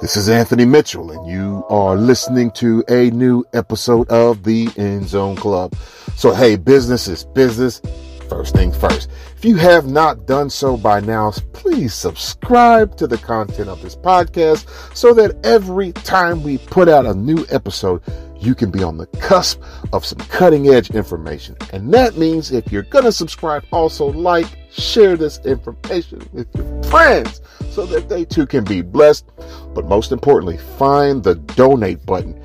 This is Anthony Mitchell, and you are listening to a new episode of the End Zone Club. So, hey, business is business. First thing first. If you have not done so by now, please subscribe to the content of this podcast so that every time we put out a new episode, you can be on the cusp of some cutting edge information. And that means if you're going to subscribe, also like, share this information with your friends so that they too can be blessed. But most importantly, find the donate button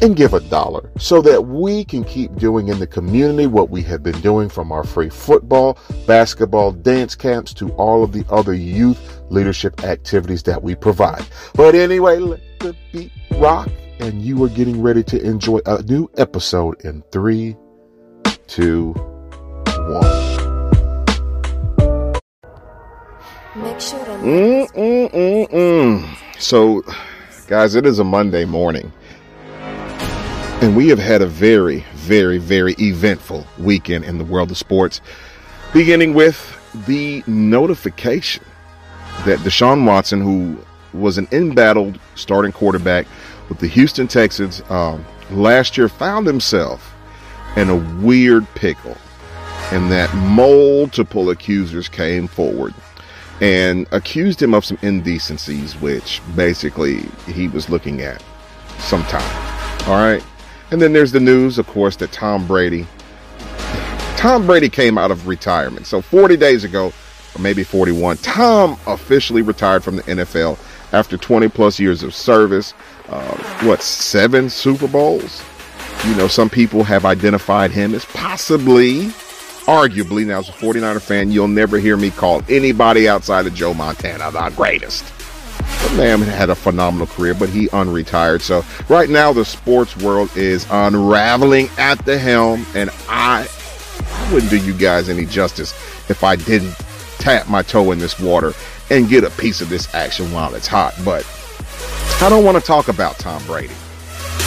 and give a dollar so that we can keep doing in the community what we have been doing from our free football, basketball, dance camps to all of the other youth leadership activities that we provide. But anyway, let the beat rock and you are getting ready to enjoy a new episode in three, two, one. Make sure to. Mm, mm, mm, mm. So, guys, it is a Monday morning. And we have had a very, very, very eventful weekend in the world of sports, beginning with the notification that Deshaun Watson, who was an embattled starting quarterback with the Houston Texans um, last year, found himself in a weird pickle. And that multiple accusers came forward and accused him of some indecencies, which basically he was looking at sometime. All right. And then there's the news, of course, that Tom Brady, Tom Brady came out of retirement. So 40 days ago, or maybe 41, Tom officially retired from the NFL after 20 plus years of service. Uh, what, seven Super Bowls? You know, some people have identified him as possibly arguably, now as a 49er fan, you'll never hear me call anybody outside of Joe Montana the greatest. The man had a phenomenal career, but he unretired. So right now, the sports world is unraveling at the helm, and I, I wouldn't do you guys any justice if I didn't tap my toe in this water and get a piece of this action while it's hot. But I don't want to talk about Tom Brady.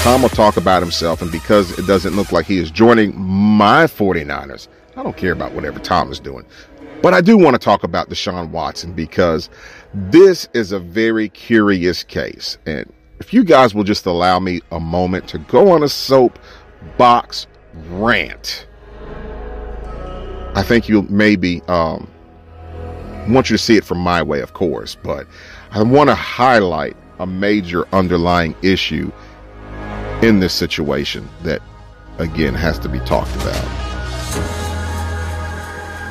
Tom will talk about himself, and because it doesn't look like he is joining my 49ers, I don't care about whatever Tom is doing. But I do want to talk about Deshaun Watson because this is a very curious case. And if you guys will just allow me a moment to go on a soapbox rant, I think you'll maybe um, want you to see it from my way, of course. But I want to highlight a major underlying issue in this situation that, again, has to be talked about.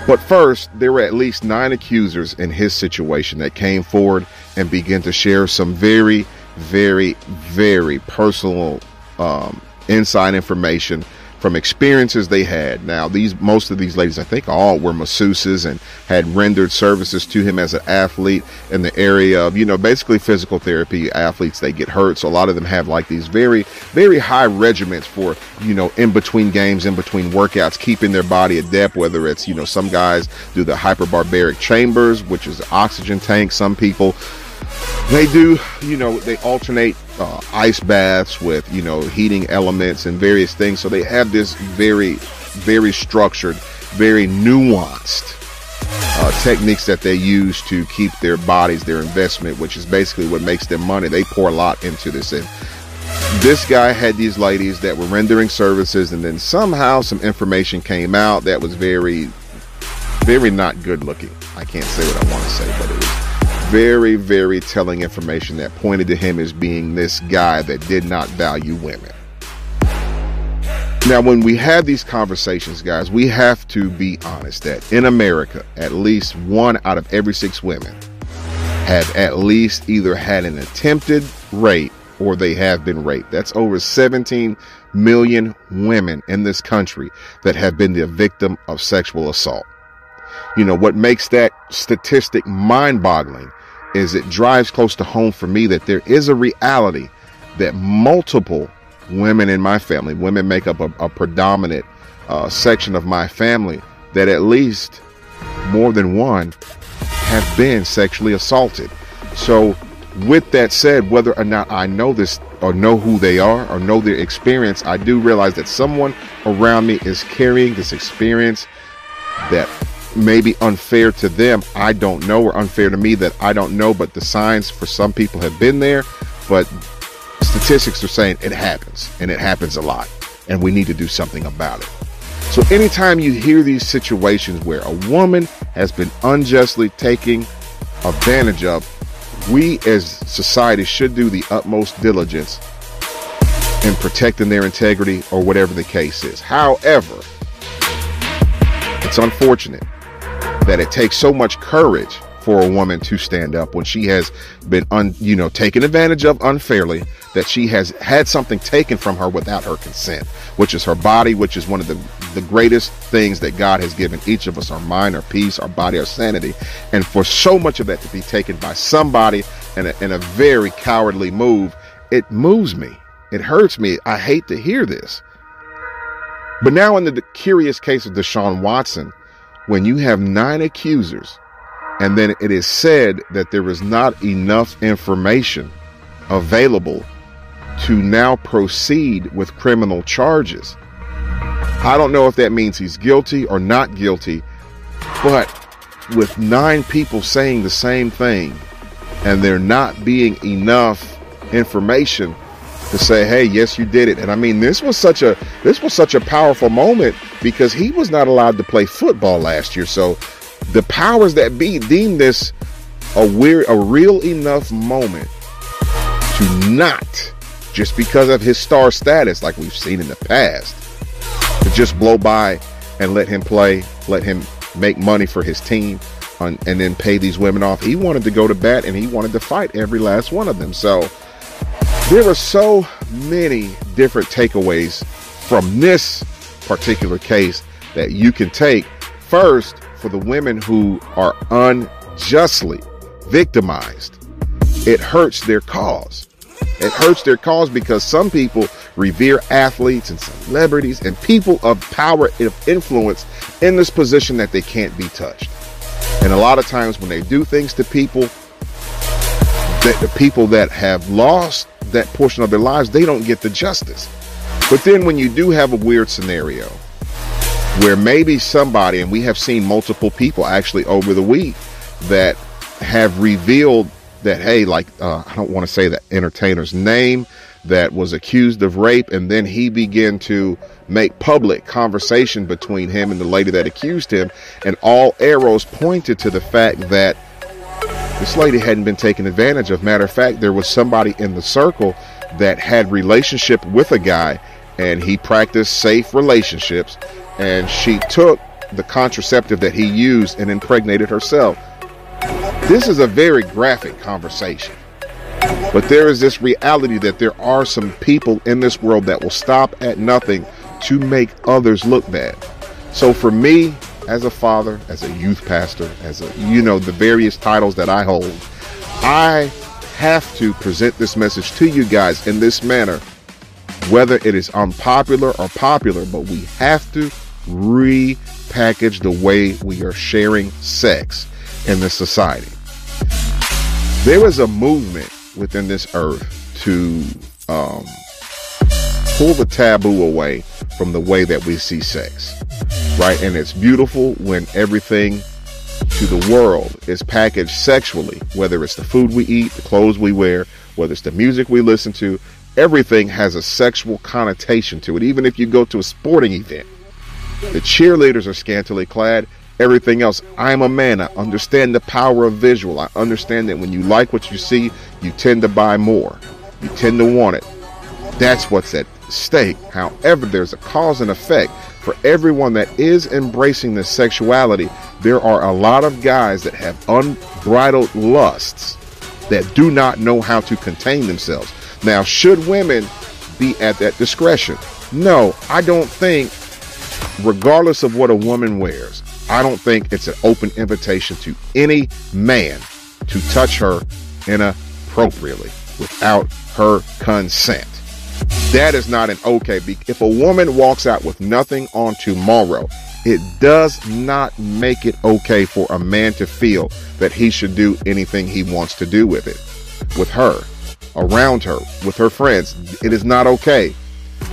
But first, there were at least nine accusers in his situation that came forward and began to share some very, very, very personal um, inside information from experiences they had. Now, these most of these ladies, I think all were masseuses and had rendered services to him as an athlete in the area of, you know, basically physical therapy. Athletes they get hurt, so a lot of them have like these very, very high regiments for, you know, in between games, in between workouts, keeping their body adept. Whether it's, you know, some guys do the hyperbaric chambers, which is oxygen tank. Some people they do, you know, they alternate uh, ice baths with, you know, heating elements and various things. So they have this very, very structured, very nuanced uh, techniques that they use to keep their bodies, their investment, which is basically what makes them money. They pour a lot into this. And this guy had these ladies that were rendering services, and then somehow some information came out that was very, very not good looking. I can't say what I want to say, but it was very, very telling information that pointed to him as being this guy that did not value women. Now, when we have these conversations, guys, we have to be honest that in America, at least one out of every six women have at least either had an attempted rape or they have been raped. That's over 17 million women in this country that have been the victim of sexual assault. You know, what makes that statistic mind boggling is it drives close to home for me that there is a reality that multiple women in my family, women make up a, a predominant uh, section of my family, that at least more than one have been sexually assaulted. So, with that said, whether or not I know this or know who they are or know their experience, I do realize that someone around me is carrying this experience that maybe unfair to them, I don't know, or unfair to me that I don't know, but the signs for some people have been there. but statistics are saying it happens and it happens a lot and we need to do something about it. So anytime you hear these situations where a woman has been unjustly taken advantage of, we as society should do the utmost diligence in protecting their integrity or whatever the case is. However, it's unfortunate that it takes so much courage for a woman to stand up when she has been un, you know taken advantage of unfairly that she has had something taken from her without her consent which is her body which is one of the the greatest things that God has given each of us our mind our peace our body our sanity. And for so much of that to be taken by somebody in a, in a very cowardly move it moves me. It hurts me. I hate to hear this. But now in the curious case of Deshaun Watson when you have nine accusers and then it is said that there is not enough information available to now proceed with criminal charges. I don't know if that means he's guilty or not guilty, but with nine people saying the same thing and there not being enough information to say, hey, yes, you did it. And I mean, this was such a this was such a powerful moment because he was not allowed to play football last year. So the powers that be deem this a weird, a real enough moment to not, just because of his star status, like we've seen in the past, to just blow by and let him play, let him make money for his team, and then pay these women off. He wanted to go to bat and he wanted to fight every last one of them. So there are so many different takeaways from this particular case that you can take. First, for the women who are unjustly victimized. It hurts their cause. It hurts their cause because some people revere athletes and celebrities and people of power of influence in this position that they can't be touched. And a lot of times when they do things to people, that the people that have lost that portion of their lives, they don't get the justice. But then when you do have a weird scenario where maybe somebody, and we have seen multiple people actually over the week that have revealed that, hey, like, uh, I don't want to say the entertainer's name that was accused of rape, and then he began to make public conversation between him and the lady that accused him, and all arrows pointed to the fact that this lady hadn't been taken advantage of. Matter of fact, there was somebody in the circle that had relationship with a guy, and he practiced safe relationships and she took the contraceptive that he used and impregnated herself. This is a very graphic conversation. But there is this reality that there are some people in this world that will stop at nothing to make others look bad. So for me, as a father, as a youth pastor, as a, you know, the various titles that I hold, I have to present this message to you guys in this manner, whether it is unpopular or popular, but we have to repackage the way we are sharing sex in this society. There is a movement within this earth to um, pull the taboo away from the way that we see sex, right? And it's beautiful when everything to the world is packaged sexually, whether it's the food we eat, the clothes we wear, whether it's the music we listen to, everything has a sexual connotation to it. Even if you go to a sporting event, the cheerleaders are scantily clad. Everything else, I'm a man. I understand the power of visual. I understand that when you like what you see, you tend to buy more. You tend to want it. That's what's at stake. However, there's a cause and effect. For everyone that is embracing this sexuality, there are a lot of guys that have unbridled lusts that do not know how to contain themselves. Now, should women be at that discretion? No, I don't think regardless of what a woman wears, I don't think it's an open invitation to any man to touch her inappropriately without her consent. That is not an okay. If a woman walks out with nothing on tomorrow, it does not make it okay for a man to feel that he should do anything he wants to do with it, with her, around her, with her friends. It is not okay.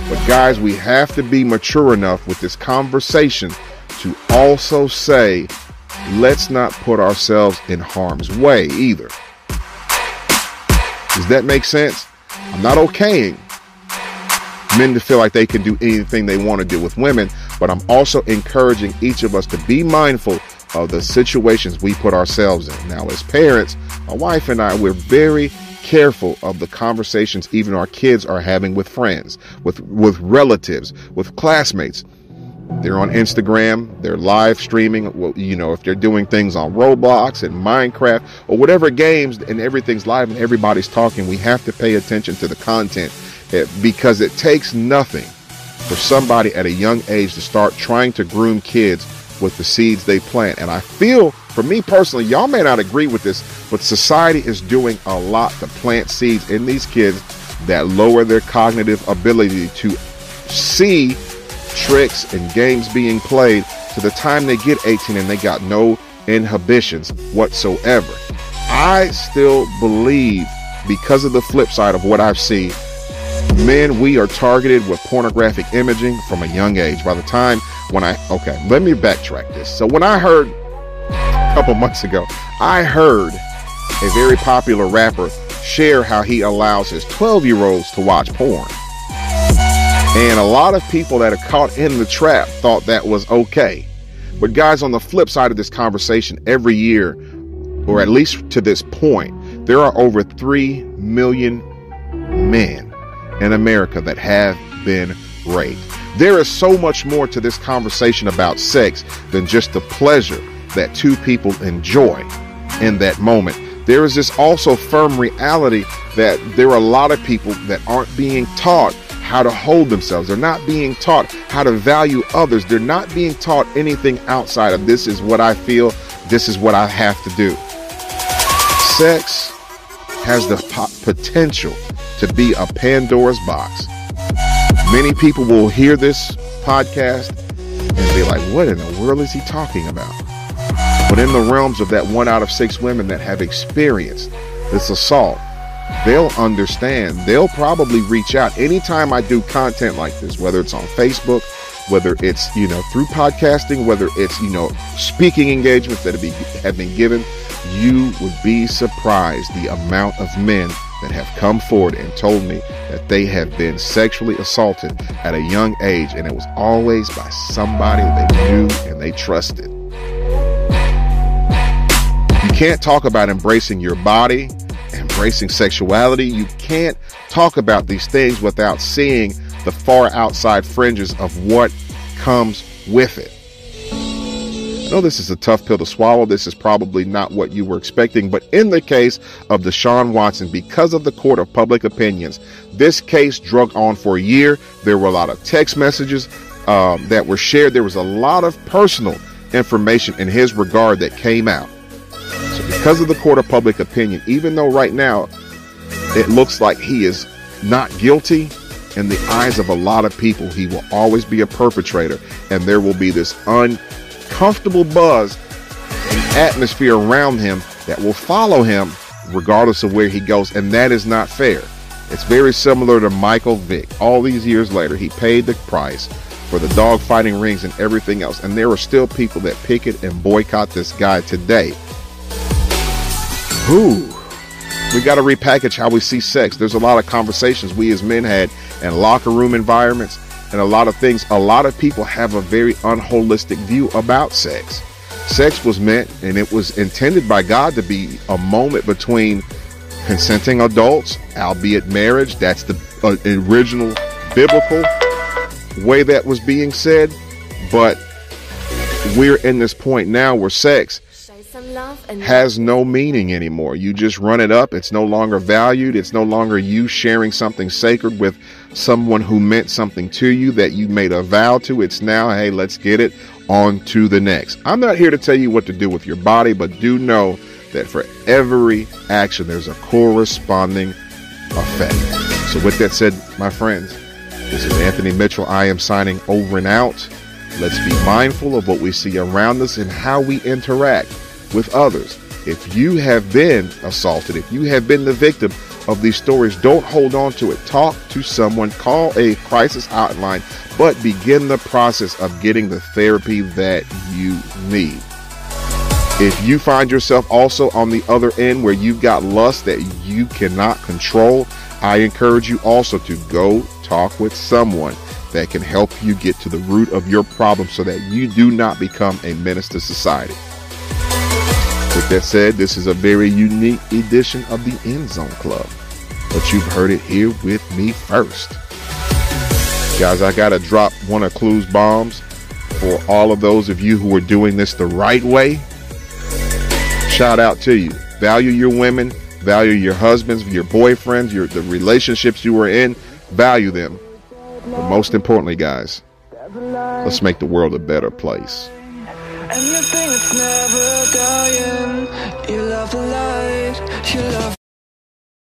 But guys, we have to be mature enough with this conversation to also say, let's not put ourselves in harm's way either. Does that make sense? I'm not okaying men to feel like they can do anything they want to do with women, but I'm also encouraging each of us to be mindful of the situations we put ourselves in. Now, as parents, my wife and I, we're very careful of the conversations even our kids are having with friends, with with relatives, with classmates. They're on Instagram, they're live streaming, you know, if they're doing things on Roblox and Minecraft or whatever games and everything's live and everybody's talking, we have to pay attention to the content because it takes nothing for somebody at a young age to start trying to groom kids with the seeds they plant. And I feel, for me personally, y'all may not agree with this, but society is doing a lot to plant seeds in these kids that lower their cognitive ability to see tricks and games being played to the time they get 18 and they got no inhibitions whatsoever. I still believe, because of the flip side of what I've seen, men, we are targeted with pornographic imaging from a young age. By the time when I, okay, let me backtrack this. So when I heard a couple months ago, I heard a very popular rapper share how he allows his 12 year olds to watch porn. And a lot of people that are caught in the trap thought that was okay. But, guys, on the flip side of this conversation, every year, or at least to this point, there are over 3 million men in America that have been raped. There is so much more to this conversation about sex than just the pleasure that two people enjoy in that moment. There is this also firm reality that there are a lot of people that aren't being taught how to hold themselves. They're not being taught how to value others. They're not being taught anything outside of this is what I feel, this is what I have to do. Sex has the po- potential to be a Pandora's box. Many people will hear this podcast and be like, what in the world is he talking about? But in the realms of that one out of six women that have experienced this assault, they'll understand. They'll probably reach out anytime I do content like this, whether it's on Facebook, whether it's, you know, through podcasting, whether it's, you know, speaking engagements that have been, given, you would be surprised the amount of men that have come forward and told me that they have been sexually assaulted at a young age, and it was always by somebody they knew and they trusted. You can't talk about embracing your body, embracing sexuality. You can't talk about these things without seeing the far outside fringes of what comes with it. Know this is a tough pill to swallow. This is probably not what you were expecting, but in the case of Deshaun Watson, because of the court of public opinions, this case drug on for a year. There were a lot of text messages um, that were shared. There was a lot of personal information in his regard that came out. So, because of the court of public opinion, even though right now it looks like he is not guilty, in the eyes of a lot of people, he will always be a perpetrator, and there will be this un comfortable buzz and atmosphere around him that will follow him regardless of where he goes. And that is not fair. It's very similar to Michael Vick. All these years later, he paid the price for the dog fighting rings and everything else. And there are still people that picket and boycott this guy today. Ooh. We got to repackage how we see sex. There's a lot of conversations we as men had in locker room environments and a lot of things. A lot of people have a very unholistic view about sex. Sex was meant and it was intended by God to be a moment between consenting adults, albeit marriage. That's the uh, original biblical way that was being said. But we're in this point now where sex has no meaning anymore. You just run it up. It's no longer valued. It's no longer you sharing something sacred with someone who meant something to you that you made a vow to. It's now, hey, let's get it on to the next. I'm not here to tell you what to do with your body, but do know that for every action, there's a corresponding effect. So, with that said, my friends, this is Anthony Mitchell. I am signing over and out. Let's be mindful of what we see around us and how we interact with others. If you have been assaulted, if you have been the victim of these stories, don't hold on to it. Talk to someone, call a crisis hotline, but begin the process of getting the therapy that you need. If you find yourself also on the other end where you've got lust that you cannot control, I encourage you also to go talk with someone that can help you get to the root of your problem so that you do not become a menace to society. That said, this is a very unique edition of the End Zone Club, but you've heard it here with me first. Guys, I got to drop one of Clue's bombs for all of those of you who are doing this the right way. Shout out to you. Value your women, value your husbands, your boyfriends, your the relationships you are in, value them. But most importantly, guys, let's make the world a better place. And you think it's never dying. You love the light, you love